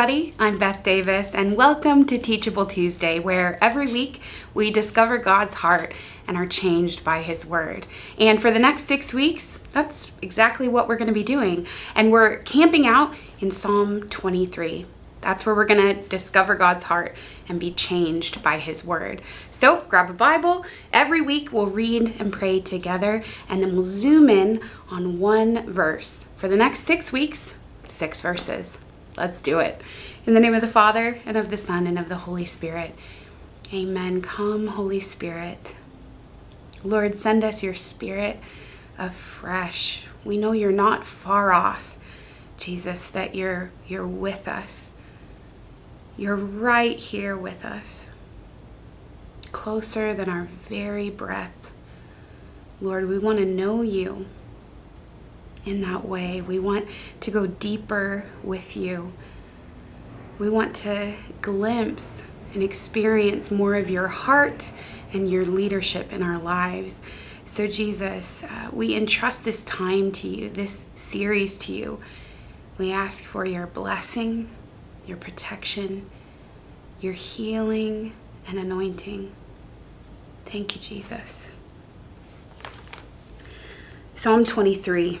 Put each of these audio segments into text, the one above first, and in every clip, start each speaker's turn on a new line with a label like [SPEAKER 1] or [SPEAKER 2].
[SPEAKER 1] everybody. I'm Beth Davis, and welcome to Teachable Tuesday, where every week we discover God's heart and are changed by His Word. And for the next six weeks, that's exactly what we're going to be doing. And we're camping out in Psalm 23. That's where we're going to discover God's heart and be changed by His Word. So grab a Bible. Every week we'll read and pray together, and then we'll zoom in on one verse. For the next six weeks, six verses. Let's do it. In the name of the Father, and of the Son, and of the Holy Spirit. Amen. Come, Holy Spirit. Lord, send us your spirit afresh. We know you're not far off, Jesus, that you're you're with us. You're right here with us. Closer than our very breath. Lord, we want to know you in that way. We want to go deeper with you. We want to glimpse and experience more of your heart and your leadership in our lives. So, Jesus, uh, we entrust this time to you, this series to you. We ask for your blessing, your protection, your healing, and anointing. Thank you, Jesus. Psalm 23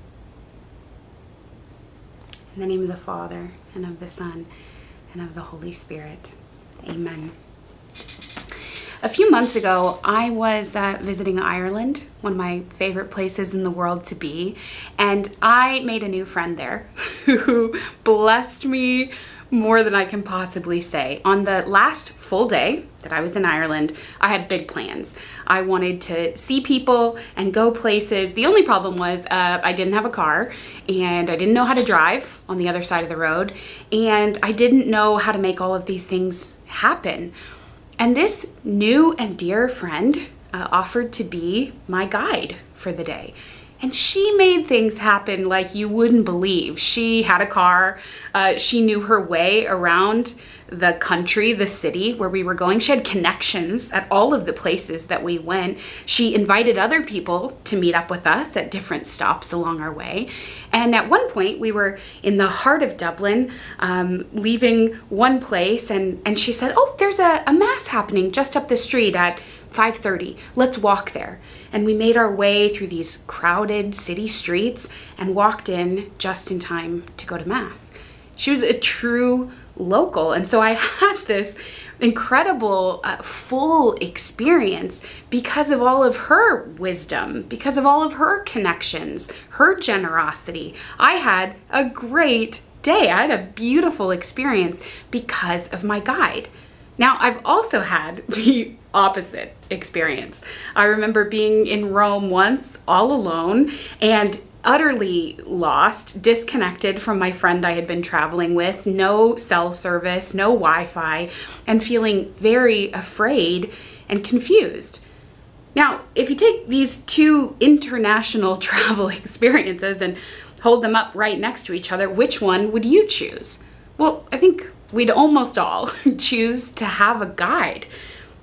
[SPEAKER 1] In the name of the Father, and of the Son, and of the Holy Spirit. Amen. A few months ago, I was uh, visiting Ireland, one of my favorite places in the world to be, and I made a new friend there who blessed me more than I can possibly say. On the last full day that I was in Ireland, I had big plans. I wanted to see people and go places. The only problem was uh, I didn't have a car and I didn't know how to drive on the other side of the road, and I didn't know how to make all of these things happen. And this new and dear friend uh, offered to be my guide for the day. And she made things happen like you wouldn't believe. She had a car, uh, she knew her way around the country, the city where we were going. She had connections at all of the places that we went. She invited other people to meet up with us at different stops along our way. And at one point, we were in the heart of Dublin, um, leaving one place, and, and she said, Oh, there's a, a mass happening just up the street at 5:30. Let's walk there. And we made our way through these crowded city streets and walked in just in time to go to mass. She was a true local. And so I had this incredible uh, full experience because of all of her wisdom, because of all of her connections, her generosity. I had a great day. I had a beautiful experience because of my guide. Now, I've also had the opposite experience. I remember being in Rome once all alone and utterly lost, disconnected from my friend I had been traveling with, no cell service, no Wi Fi, and feeling very afraid and confused. Now, if you take these two international travel experiences and hold them up right next to each other, which one would you choose? Well, I think we'd almost all choose to have a guide,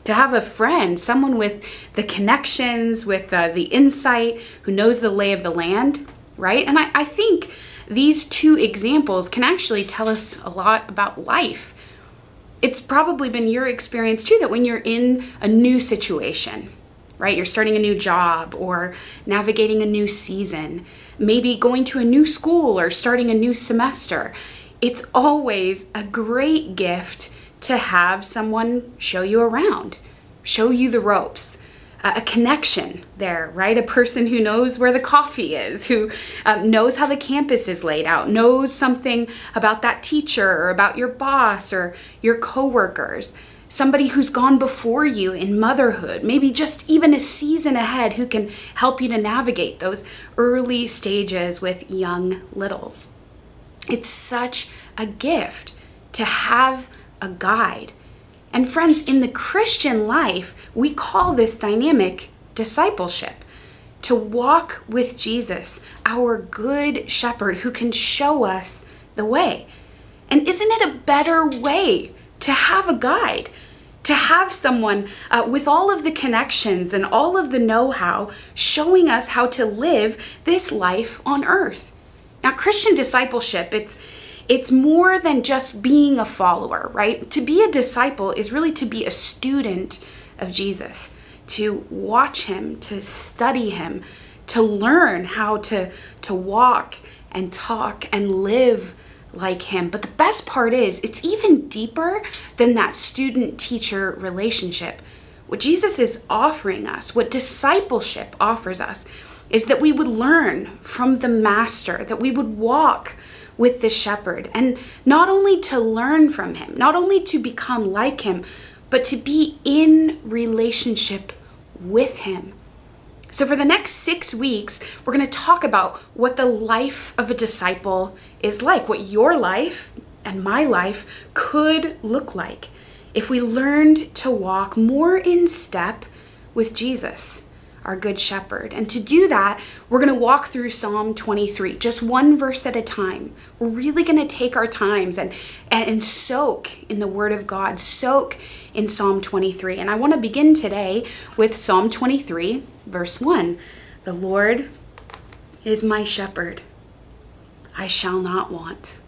[SPEAKER 1] to have a friend, someone with the connections, with uh, the insight, who knows the lay of the land, right? And I, I think these two examples can actually tell us a lot about life. It's probably been your experience too that when you're in a new situation, right? You're starting a new job or navigating a new season, maybe going to a new school or starting a new semester it's always a great gift to have someone show you around, show you the ropes. Uh, a connection there, right? A person who knows where the coffee is, who um, knows how the campus is laid out, knows something about that teacher or about your boss or your coworkers. Somebody who's gone before you in motherhood, maybe just even a season ahead, who can help you to navigate those early stages with young littles. It's such a gift to have a guide. And friends, in the Christian life, we call this dynamic discipleship. To walk with Jesus, our good shepherd who can show us the way. And isn't it a better way to have a guide? To have someone uh, with all of the connections and all of the know how showing us how to live this life on earth. Now, Christian discipleship, it's it's more than just being a follower, right? To be a disciple is really to be a student of Jesus, to watch him, to study him, to learn how to, to walk and talk and live like him. But the best part is, it's even deeper than that student teacher relationship. What Jesus is offering us, what discipleship offers us, is that we would learn from the master, that we would walk with the shepherd. And not only to learn from him, not only to become like him, but to be in relationship with him. So, for the next six weeks, we're going to talk about what the life of a disciple is like, what your life and my life could look like if we learned to walk more in step with Jesus our good shepherd. And to do that, we're going to walk through Psalm 23, just one verse at a time. We're really going to take our times and, and, soak in the Word of God, soak in Psalm 23. And I want to begin today with Psalm 23, verse 1. The Lord is my shepherd, I shall not want.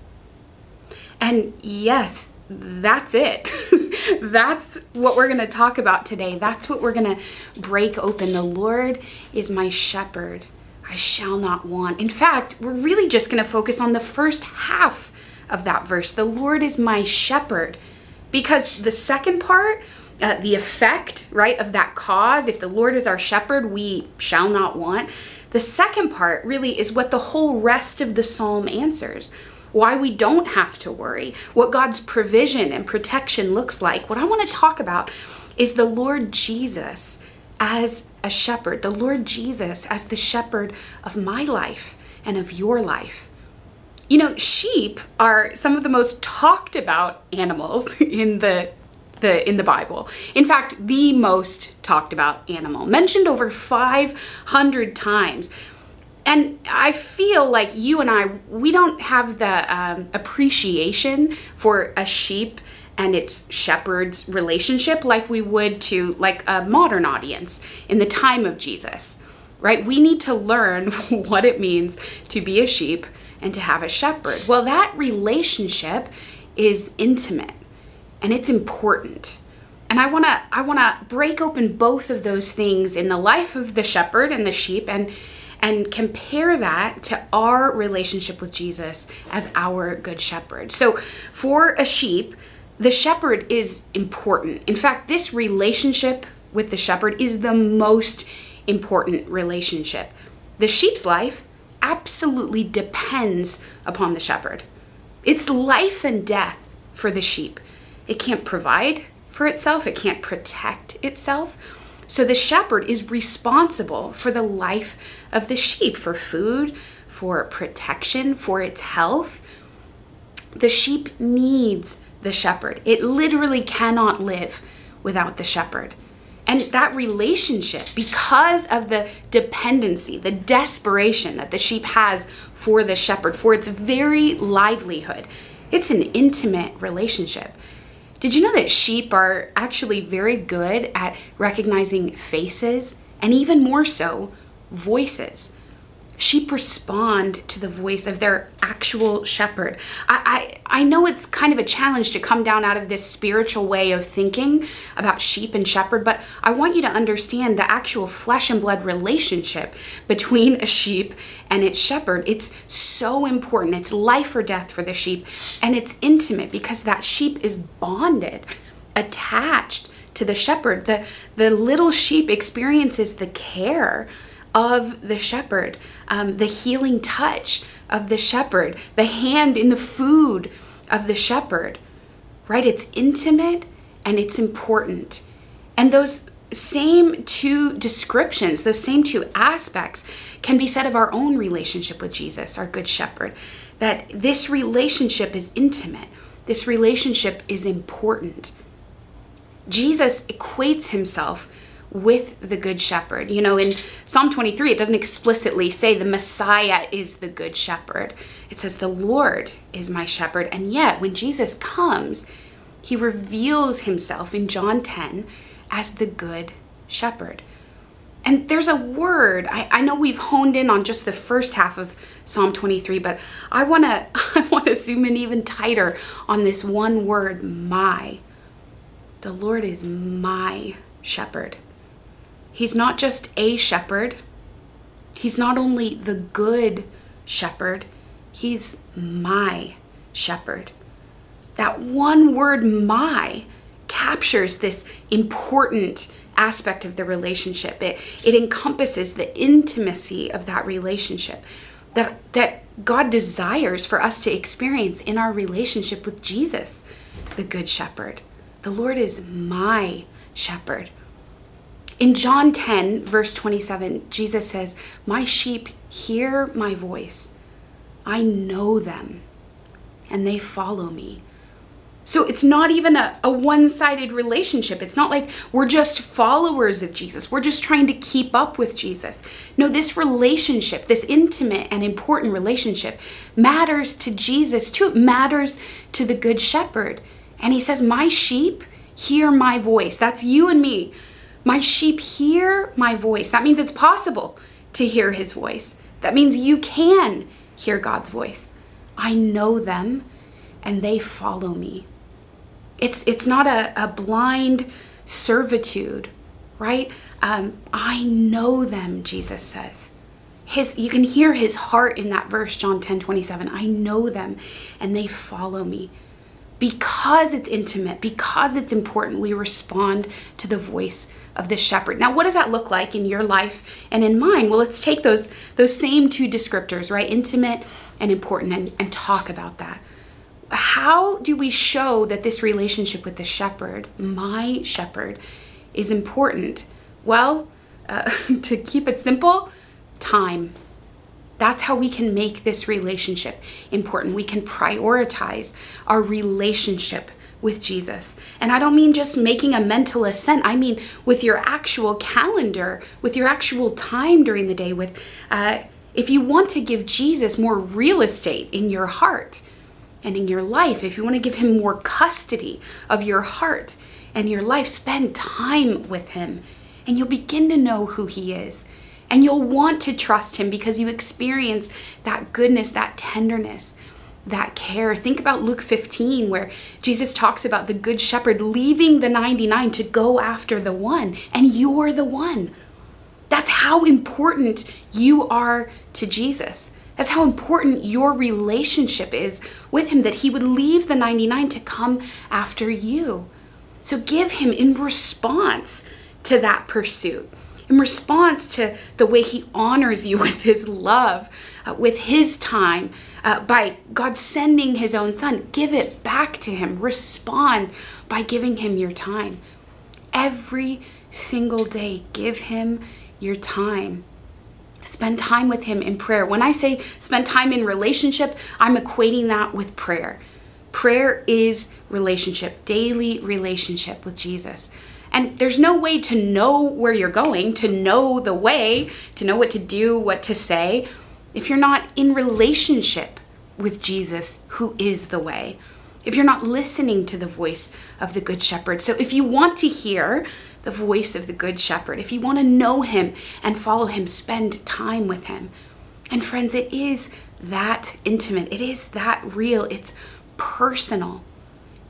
[SPEAKER 1] And yes, that's it. that's what we're going to talk about today. That's what we're going to break open. The Lord is my shepherd. I shall not want. In fact, we're really just going to focus on the first half of that verse. The Lord is my shepherd. Because the second part, uh, the effect, right, of that cause, if the Lord is our shepherd, we shall not want. The second part really is what the whole rest of the psalm answers why we don't have to worry, what God's provision and protection looks like. What I want to talk about is the Lord Jesus as a shepherd, the Lord Jesus as the shepherd of my life and of your life. You know, sheep are some of the most talked about animals in the the in the Bible. In fact, the most talked about animal, mentioned over 500 times and I feel like you and I, we don't have the um, appreciation for a sheep and its shepherd's relationship like we would to like a modern audience in the time of Jesus, right? We need to learn what it means to be a sheep and to have a shepherd. Well, that relationship is intimate and it's important. And I want to I want to break open both of those things in the life of the shepherd and the sheep and and compare that to our relationship with Jesus as our good shepherd. So, for a sheep, the shepherd is important. In fact, this relationship with the shepherd is the most important relationship. The sheep's life absolutely depends upon the shepherd. It's life and death for the sheep. It can't provide for itself, it can't protect itself. So the shepherd is responsible for the life of the sheep, for food, for protection, for its health. The sheep needs the shepherd. It literally cannot live without the shepherd. And that relationship, because of the dependency, the desperation that the sheep has for the shepherd, for its very livelihood, it's an intimate relationship. Did you know that sheep are actually very good at recognizing faces and even more so, voices? Sheep respond to the voice of their actual shepherd. I, I know it's kind of a challenge to come down out of this spiritual way of thinking about sheep and shepherd, but I want you to understand the actual flesh and blood relationship between a sheep and its shepherd. It's so important. It's life or death for the sheep, and it's intimate because that sheep is bonded, attached to the shepherd. The, the little sheep experiences the care of the shepherd, um, the healing touch of the shepherd, the hand in the food of the shepherd, right? It's intimate and it's important. And those same two descriptions, those same two aspects can be said of our own relationship with Jesus, our good shepherd. That this relationship is intimate, this relationship is important. Jesus equates himself with the good shepherd. You know, in Psalm 23, it doesn't explicitly say the Messiah is the good shepherd. It says the Lord is my shepherd. And yet, when Jesus comes, he reveals himself in John 10 as the good shepherd. And there's a word, I, I know we've honed in on just the first half of Psalm 23, but I wanna I wanna zoom in even tighter on this one word, my. The Lord is my shepherd. He's not just a shepherd, he's not only the good shepherd, he's my shepherd. That one word, my, captures this important aspect of the relationship. It, it encompasses the intimacy of that relationship that, that God desires for us to experience in our relationship with Jesus, the Good Shepherd. The Lord is my shepherd. In John 10, verse 27, Jesus says, My sheep hear my voice. I know them, and they follow me. So it's not even a, a one sided relationship. It's not like we're just followers of Jesus. We're just trying to keep up with Jesus. No, this relationship, this intimate and important relationship, matters to Jesus too. It matters to the Good Shepherd. And he says, My sheep hear my voice. That's you and me. My sheep hear my voice. That means it's possible to hear his voice. That means you can hear God's voice. I know them and they follow me. It's, it's not a, a blind servitude, right? Um, I know them, Jesus says. His, you can hear his heart in that verse, John 10 27. I know them and they follow me. Because it's intimate, because it's important, we respond to the voice of the shepherd. Now, what does that look like in your life and in mine? Well, let's take those those same two descriptors, right? Intimate and important, and, and talk about that. How do we show that this relationship with the shepherd, my shepherd, is important? Well, uh, to keep it simple, time. That's how we can make this relationship important. We can prioritize our relationship with Jesus. And I don't mean just making a mental assent, I mean with your actual calendar, with your actual time during the day, with uh, if you want to give Jesus more real estate in your heart and in your life, if you want to give him more custody of your heart and your life, spend time with him and you'll begin to know who he is. And you'll want to trust him because you experience that goodness, that tenderness that care. Think about Luke 15, where Jesus talks about the good shepherd leaving the 99 to go after the one, and you're the one. That's how important you are to Jesus. That's how important your relationship is with Him, that He would leave the 99 to come after you. So give Him in response to that pursuit, in response to the way He honors you with His love, uh, with His time, uh, by God sending His own Son. Give it back to Him. Respond by giving Him your time. Every single day, give Him your time. Spend time with Him in prayer. When I say spend time in relationship, I'm equating that with prayer. Prayer is relationship, daily relationship with Jesus. And there's no way to know where you're going, to know the way, to know what to do, what to say, if you're not in relationship with Jesus, who is the way, if you're not listening to the voice of the Good Shepherd. So, if you want to hear the voice of the Good Shepherd, if you want to know him and follow him, spend time with him. And, friends, it is that intimate, it is that real, it's personal.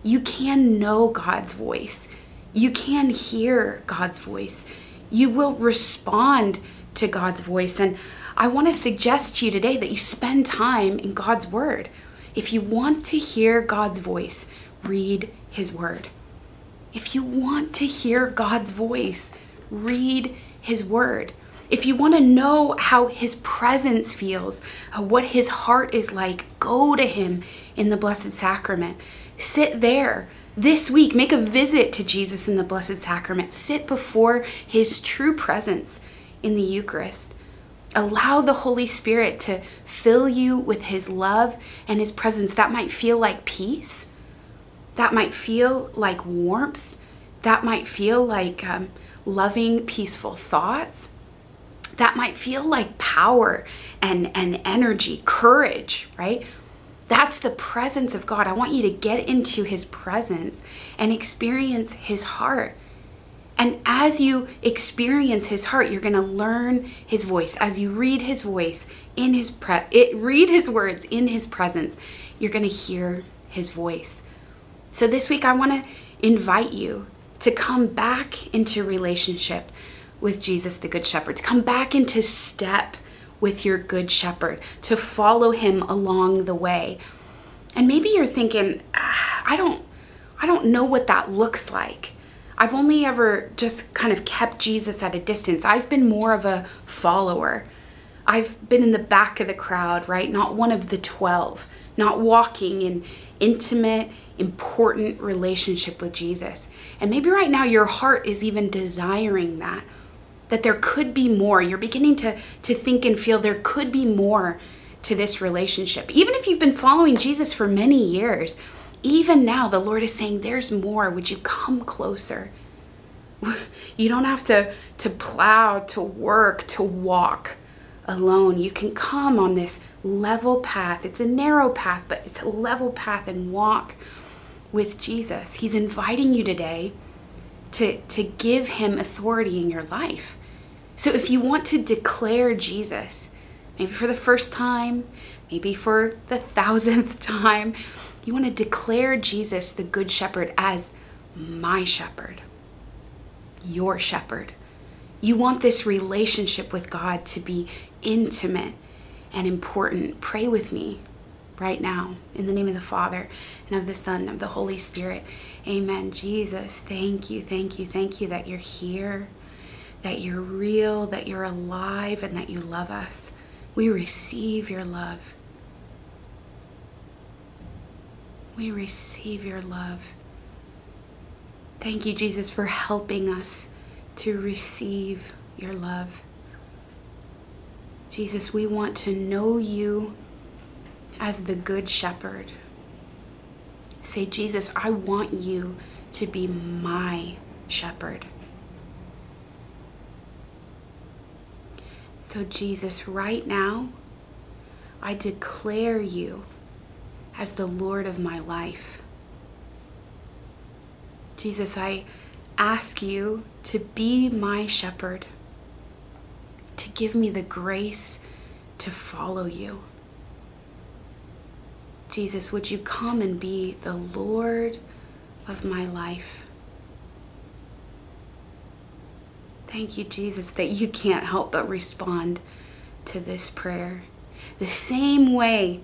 [SPEAKER 1] You can know God's voice. You can hear God's voice. You will respond to God's voice. And I want to suggest to you today that you spend time in God's Word. If you want to hear God's voice, read His Word. If you want to hear God's voice, read His Word. If you want to know how His presence feels, uh, what His heart is like, go to Him in the Blessed Sacrament. Sit there this week. Make a visit to Jesus in the Blessed Sacrament. Sit before His true presence in the Eucharist. Allow the Holy Spirit to fill you with His love and His presence. That might feel like peace. That might feel like warmth. That might feel like um, loving, peaceful thoughts that might feel like power and, and energy, courage, right? That's the presence of God. I want you to get into His presence and experience His heart. And as you experience His heart, you're going to learn His voice. As you read His voice in His pre, it, read His words in His presence, you're going to hear His voice. So this week, I want to invite you to come back into relationship with Jesus, the Good Shepherd, to come back into step with your Good Shepherd, to follow him along the way. And maybe you're thinking, ah, I don't, I don't know what that looks like. I've only ever just kind of kept Jesus at a distance. I've been more of a follower. I've been in the back of the crowd, right? Not one of the 12, not walking in intimate, important relationship with Jesus. And maybe right now your heart is even desiring that that there could be more. You're beginning to, to think and feel there could be more to this relationship. Even if you've been following Jesus for many years, even now the Lord is saying, There's more. Would you come closer? You don't have to, to plow, to work, to walk alone. You can come on this level path. It's a narrow path, but it's a level path and walk with Jesus. He's inviting you today to, to give him authority in your life. So if you want to declare Jesus, maybe for the first time, maybe for the thousandth time, you want to declare Jesus, the Good Shepherd, as my shepherd, your shepherd. You want this relationship with God to be intimate and important. Pray with me right now in the name of the Father and of the Son and of the Holy Spirit. Amen. Jesus, thank you, thank you, thank you that you're here that you're real, that you're alive, and that you love us. We receive your love. We receive your love. Thank you, Jesus, for helping us to receive your love. Jesus, we want to know you as the Good Shepherd. Say, Jesus, I want you to be my shepherd. So, Jesus, right now, I declare you as the Lord of my life. Jesus, I ask you to be my shepherd, to give me the grace to follow you. Jesus, would you come and be the Lord of my life? Thank you, Jesus, that you can't help but respond to this prayer. The same way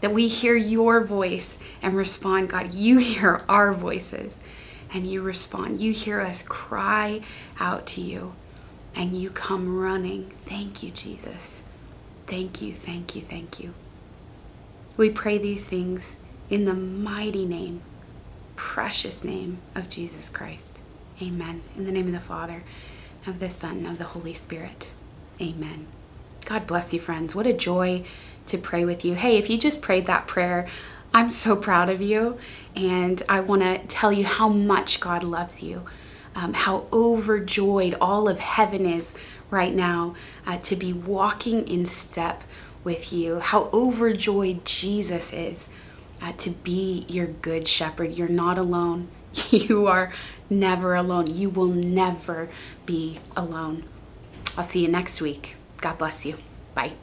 [SPEAKER 1] that we hear your voice and respond, God, you hear our voices and you respond. You hear us cry out to you and you come running. Thank you, Jesus. Thank you, thank you, thank you. We pray these things in the mighty name, precious name of Jesus Christ. Amen. In the name of the Father of the Son, of the Holy Spirit. Amen. God bless you, friends. What a joy to pray with you. Hey, if you just prayed that prayer, I'm so proud of you. And I want to tell you how much God loves you, um, how overjoyed all of heaven is right now uh, to be walking in step with you, how overjoyed Jesus is uh, to be your good shepherd. You're not alone. You are never alone. You will never be alone. I'll see you next week. God bless you. Bye.